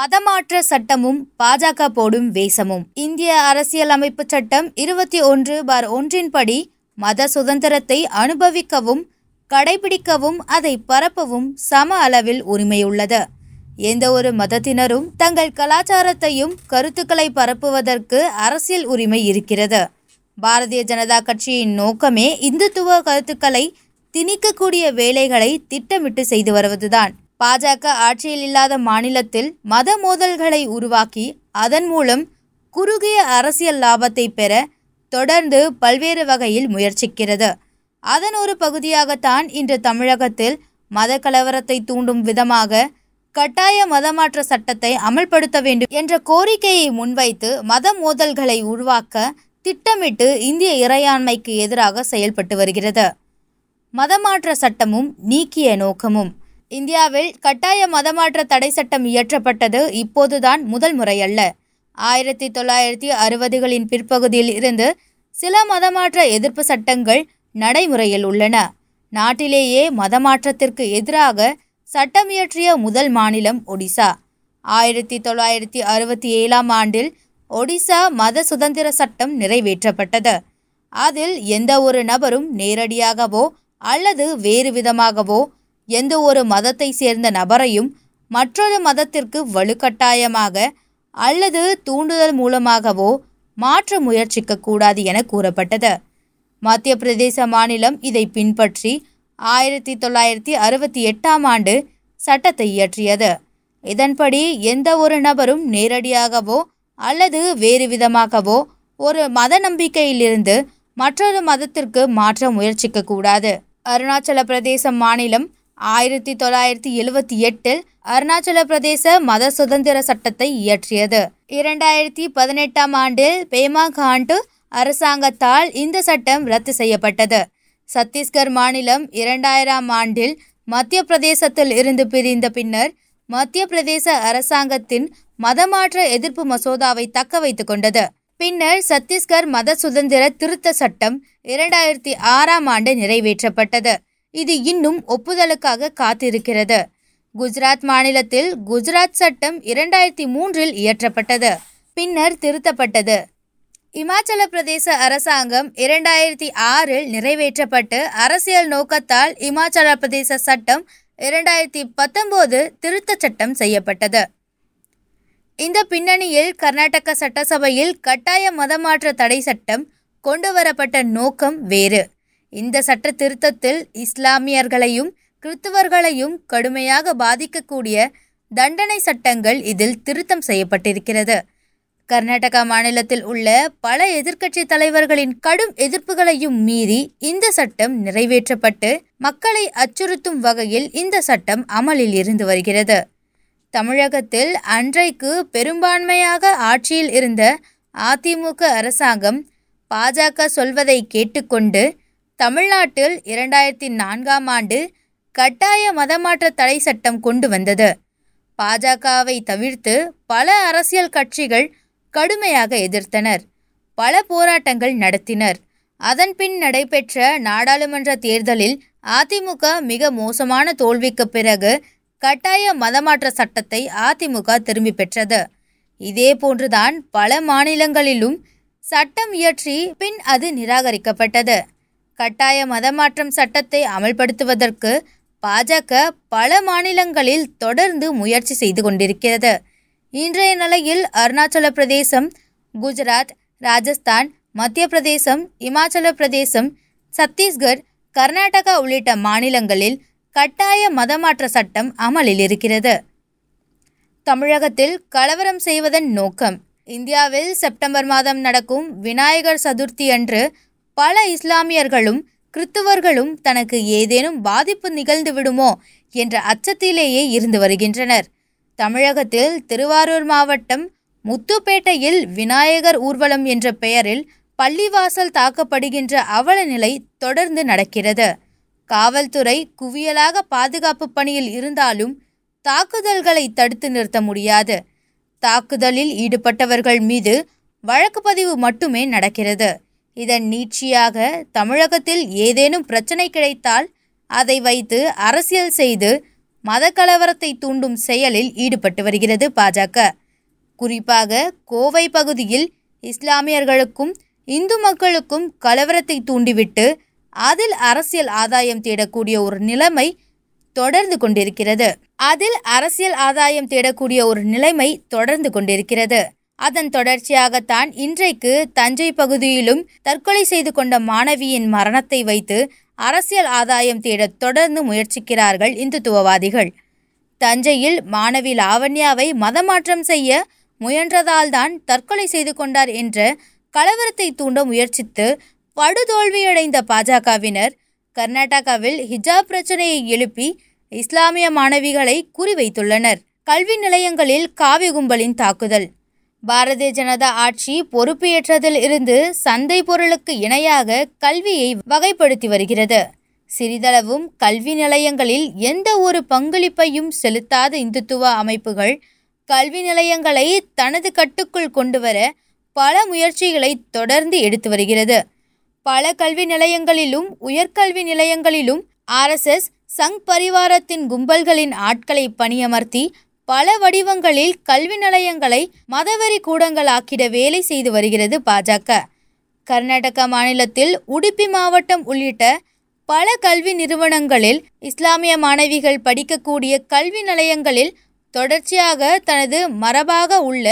மதமாற்ற சட்டமும் பாஜக போடும் வேஷமும். இந்திய அரசியலமைப்பு சட்டம் இருபத்தி ஒன்று பார் ஒன்றின்படி மத சுதந்திரத்தை அனுபவிக்கவும் கடைபிடிக்கவும் அதை பரப்பவும் சம அளவில் உரிமையுள்ளது. எந்த ஒரு மதத்தினரும் தங்கள் கலாச்சாரத்தையும் கருத்துக்களை பரப்புவதற்கு அரசியல் உரிமை இருக்கிறது. பாரதிய ஜனதா கட்சியின் நோக்கமே இந்துத்துவ கருத்துக்களை திணிக்கக்கூடிய வேலைகளை திட்டமிட்டு செய்து வருவதுதான். பாஜக ஆட்சியில் இல்லாத மாநிலத்தில் மத மோதல்களை உருவாக்கி அதன் மூலம் குறுகிய அரசியல் லாபத்தை பெற தொடர்ந்து பல்வேறு வகையில் முயற்சிக்கிறது. அதன் ஒரு பகுதியாகத்தான் இன்று தமிழகத்தில் மத கலவரத்தை தூண்டும் விதமாக கட்டாய மதமாற்ற சட்டத்தை அமல்படுத்த வேண்டும் என்ற கோரிக்கையை முன்வைத்து மத மோதல்களை உருவாக்க திட்டமிட்டு இந்திய இறையாண்மைக்கு எதிராக செயல்பட்டு வருகிறது. மதமாற்ற சட்டமும் நீக்கிய நோக்கமும் இந்தியாவில் கட்டாய மதமாற்ற தடை சட்டம் இயற்றப்பட்டது இப்போதுதான் முதல் முறையல்ல. ஆயிரத்தி தொள்ளாயிரத்தி அறுபதுகளின் பிற்பகுதியில் இருந்து சில மதமாற்ற எதிர்ப்பு சட்டங்கள் நடைமுறையில் உள்ளன. நாட்டிலேயே மதமாற்றத்திற்கு எதிராக சட்டம் இயற்றிய முதல் மாநிலம் ஒடிசா. ஆயிரத்தி தொள்ளாயிரத்தி அறுபத்தி ஏழாம் ஆண்டில் ஒடிசா மத சுதந்திர சட்டம் நிறைவேற்றப்பட்டது. அதில் எந்த ஒரு நபரும் நேரடியாகவோ அல்லது வேறு விதமாகவோ எந்த ஒரு மதத்தை சேர்ந்த நபரையும் மற்றொரு மதத்திற்கு வலுக்கட்டாயமாக அல்லது தூண்டுதல் மூலமாகவோ மாற்ற முயற்சிக்க கூடாது என கூறப்பட்டது. மத்திய பிரதேச மாநிலம் இதை பின்பற்றி ஆயிரத்தி தொள்ளாயிரத்தி அறுபத்தி எட்டாம் ஆண்டு சட்டத்தை இயற்றியது. இதன்படி எந்த ஒரு நபரும் நேரடியாகவோ அல்லது வேறு விதமாகவோ ஒரு மத நம்பிக்கையிலிருந்து மற்றொரு மதத்திற்கு மாற்ற முயற்சிக்க கூடாது. அருணாச்சல பிரதேச மாநிலம் ஆயிரத்தி தொள்ளாயிரத்தி எழுவத்தி எட்டில் அருணாச்சல பிரதேச மத சுதந்திர சட்டத்தை இயற்றியது. இரண்டாயிரத்தி பதினெட்டாம் ஆண்டில் பேமா காண்டு அரசாங்கத்தால் இந்த சட்டம் ரத்து செய்யப்பட்டது. சத்தீஸ்கர் மாநிலம் இரண்டாயிரம் ஆண்டில் மத்திய பிரதேசத்தில் இருந்து பிரிந்த பின்னர் மத்திய பிரதேச அரசாங்கத்தின் மதமாற்ற எதிர்ப்பு மசோதாவை தக்க வைத்துக் கொண்டது. பின்னர் சத்தீஸ்கர் மத சுதந்திர திருத்த சட்டம் இரண்டாயிரத்தி ஆறாம் ஆண்டு நிறைவேற்றப்பட்டது. இது இன்னும் ஒப்புதலுக்காக காத்திருக்கிறது. குஜராத் மாநிலத்தில் குஜராத் சட்டம் இரண்டாயிரத்தி மூன்றில் இயற்றப்பட்டது பின்னர் திருத்தப்பட்டது. இமாச்சல பிரதேச அரசாங்கம் இரண்டாயிரத்தி ஆறில் நிறைவேற்றப்பட்டு அரசியல் நோக்கத்தால் இமாச்சல பிரதேச சட்டம் இரண்டாயிரத்தி பத்தொன்பது திருத்த சட்டம் செய்யப்பட்டது. இந்த பின்னணியில் கர்நாடக சட்டசபையில் கட்டாய மதமாற்ற தடை சட்டம் கொண்டு வரப்பட்ட நோக்கம் வேறு. இந்த சட்ட திருத்தத்தில் இஸ்லாமியர்களையும் கிறிஸ்துவர்களையும் கடுமையாக பாதிக்கக்கூடிய தண்டனை சட்டங்கள் இதில் திருத்தம் செய்யப்பட்டிருக்கிறது. கர்நாடகா மாநிலத்தில் உள்ள பல எதிர்க்கட்சி தலைவர்களின் கடும் எதிர்ப்புகளையும் மீறி இந்த சட்டம் நிறைவேற்றப்பட்டு மக்களை அச்சுறுத்தும் வகையில் இந்த சட்டம் அமலில் இருந்து வருகிறது. தமிழகத்தில் அன்றைக்கு பெரும்பான்மையாக ஆட்சியில் இருந்த அதிமுக அரசாங்கம் பாஜக சொல்வதை கேட்டுக்கொண்டு தமிழ்நாட்டில் இரண்டாயிரத்தி நான்காம் ஆண்டு கட்டாய மதமாற்ற தடை சட்டம் கொண்டு வந்தது. பாஜகவை தவிர்த்து பல அரசியல் கட்சிகள் கடுமையாக எதிர்த்தனர். பல போராட்டங்கள் நடத்தினர். அதன்பின் நடைபெற்ற நாடாளுமன்ற தேர்தலில் அதிமுக மிக மோசமான தோல்விக்கு பிறகு கட்டாய மதமாற்ற சட்டத்தை அதிமுக திரும்பி பெற்றது. இதே போன்றுதான் பல மாநிலங்களிலும் சட்டம் இயற்றி பின் அது நிராகரிக்கப்பட்டது. கட்டாய மதமாற்றம் சட்டத்தை அமல்படுத்துவதற்கு பாஜக பல மாநிலங்களில் தொடர்ந்து முயற்சி செய்து கொண்டிருக்கிறது. இன்றைய நிலையில் அருணாச்சல பிரதேசம் குஜராத் ராஜஸ்தான் மத்திய பிரதேசம் இமாச்சல பிரதேசம் சத்தீஸ்கர் கர்நாடகா உள்ளிட்ட மாநிலங்களில் கட்டாய மதமாற்ற சட்டம் அமலில் இருக்கிறது. தமிழகத்தில் கலவரம் செய்வதன் நோக்கம். இந்தியாவில் செப்டம்பர் மாதம் நடக்கும் விநாயகர் சதுர்த்தி அன்று பல இஸ்லாமியர்களும் கிறித்துவர்களும் தனக்கு ஏதேனும் பாதிப்பு நிகழ்ந்து விடுமோ என்ற அச்சத்திலேயே இருந்து வருகின்றனர். தமிழகத்தில் திருவாரூர் மாவட்டம் முத்துப்பேட்டையில் விநாயகர் ஊர்வலம் என்ற பெயரில் பள்ளிவாசல் தாக்கப்படுகின்ற அவல நிலை தொடர்ந்து நடக்கிறது. காவல்துறை குவியலாக பாதுகாப்பு பணியில் இருந்தாலும் தாக்குதல்களை தடுத்து நிறுத்த முடியாது. தாக்குதலில் ஈடுபட்டவர்கள் மீது வழக்கு பதிவு மட்டுமே நடக்கிறது. இதன் நீட்சியாக தமிழகத்தில் ஏதேனும் பிரச்சனை கிடைத்தால் அதை வைத்து அரசியல் செய்து மத கலவரத்தை தூண்டும் செயலில் ஈடுபட்டு வருகிறது பாஜக. குறிப்பாக கோவை பகுதியில் இஸ்லாமியர்களுக்கும் இந்து மக்களுக்கும் கலவரத்தை தூண்டிவிட்டு அதில் அரசியல் ஆதாயம் தேடக்கூடிய ஒரு நிலைமை தொடர்ந்து கொண்டிருக்கிறது. அதில் அரசியல் ஆதாயம் தேடக்கூடிய ஒரு நிலைமை தொடர்ந்து கொண்டிருக்கிறது. அதன் தொடர்ச்சியாகத்தான் இன்றைக்கு தஞ்சை பகுதியிலும் தற்கொலை செய்து கொண்ட மாணவியின் மரணத்தை வைத்து அரசியல் ஆதாயம் தேட தொடர்ந்து முயற்சிக்கிறார்கள் இந்துத்துவவாதிகள். தஞ்சையில் மாணவி லாவண்யாவை மதமாற்றம் செய்ய முயன்றதால்தான் தற்கொலை செய்து கொண்டார் என்ற கலவரத்தை தூண்ட முயற்சித்து படுதோல்வியடைந்த பாஜகவினர் கர்நாடகாவில் ஹிஜாப் பிரச்சனையை எழுப்பி இஸ்லாமிய மாணவிகளை குறிவைத்துள்ளனர். கல்வி நிலையங்களில் காவி கும்பலின் தாக்குதல். பாரதிய ஜனதா ஆட்சி பொறுப்பேற்றதில் இருந்து சந்தை பொருளுக்கு இணையாக கல்வியை வகைப்படுத்தி வருகிறது. சிறிதளவும் கல்வி நிலையங்களில் எந்த ஒரு பங்களிப்பையும் செலுத்தாத இந்துத்துவ அமைப்புகள் கல்வி நிலையங்களை தனது கட்டுக்குள் கொண்டுவர பல முயற்சிகளை தொடர்ந்து எடுத்து வருகிறது. பல கல்வி நிலையங்களிலும் உயர்கல்வி நிலையங்களிலும் ஆர்எஸ்எஸ் சங் பரிவாரத்தின் கும்பல்களின் ஆட்களை பணியமர்த்தி பல வடிவங்களில் கல்வி நிலையங்களை மதவெறி கூடங்களாக்கிட வேலை செய்து வருகிறது பாஜக. கர்நாடக மாநிலத்தில் உடுப்பி மாவட்டம் உள்ளிட்ட பல கல்வி நிறுவனங்களில் இஸ்லாமிய மாணவிகள் படிக்கக்கூடிய கல்வி நிலையங்களில் தொடர்ச்சியாக தனது மரபாக உள்ள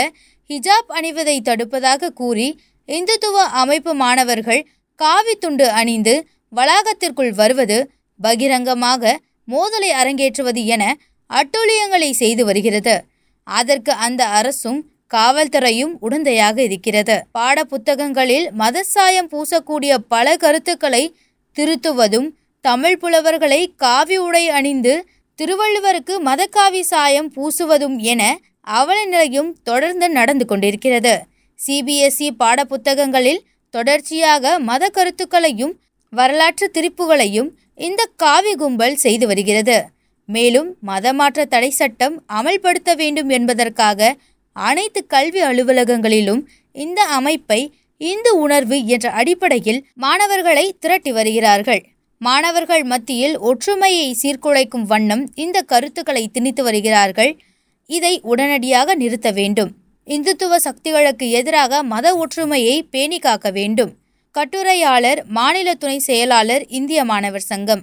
ஹிஜாப் அணிவதை தடுப்பதாக கூறி இந்துத்துவ அமைப்பு மாணவர்கள் காவி துண்டு அணிந்து வளாகத்திற்குள் வருவது பகிரங்கமாக மோதலை அரங்கேற்றுவது என அட்டூழியங்களை செய்து வருகிறது. அதற்கு அந்த அரசும் காவல்துறையும் உடந்தையாக இருக்கிறது. பாட புத்தகங்களில் மதசாயம் பூசக்கூடிய பல கருத்துக்களை திருத்துவதும் தமிழ் புலவர்களை காவி உடை அணிந்து திருவள்ளுவருக்கு மதக்காவி சாயம் பூசுவதும் என அவல நிலையும் தொடர்ந்து நடந்து கொண்டிருக்கிறது. சிபிஎஸ்இ பாடப்புத்தகங்களில் தொடர்ச்சியாக மத கருத்துக்களையும் வரலாற்று திருப்புகளையும் இந்த காவி கும்பல் செய்து வருகிறது. மேலும் மதமாற்ற தடை சட்டம் அமல்படுத்த வேண்டும் என்பதற்காக அனைத்து கல்வி அலுவலகங்களிலும் இந்த அமைப்பை இந்து உணர்வு என்ற அடிப்படையில் மாணவர்களை திரட்டி வருகிறார்கள். மாணவர்கள் மத்தியில் ஒற்றுமையை சீர்குலைக்கும் வண்ணம் இந்த கருத்துக்களை திணித்து வருகிறார்கள். இதை உடனடியாக நிறுத்த வேண்டும். இந்துத்துவ சக்திகளுக்கு எதிராக மத ஒற்றுமையை பேணி காக்க வேண்டும். கட்டுரையாளர் மாநில துணை செயலாளர் இந்திய மாணவர் சங்கம்.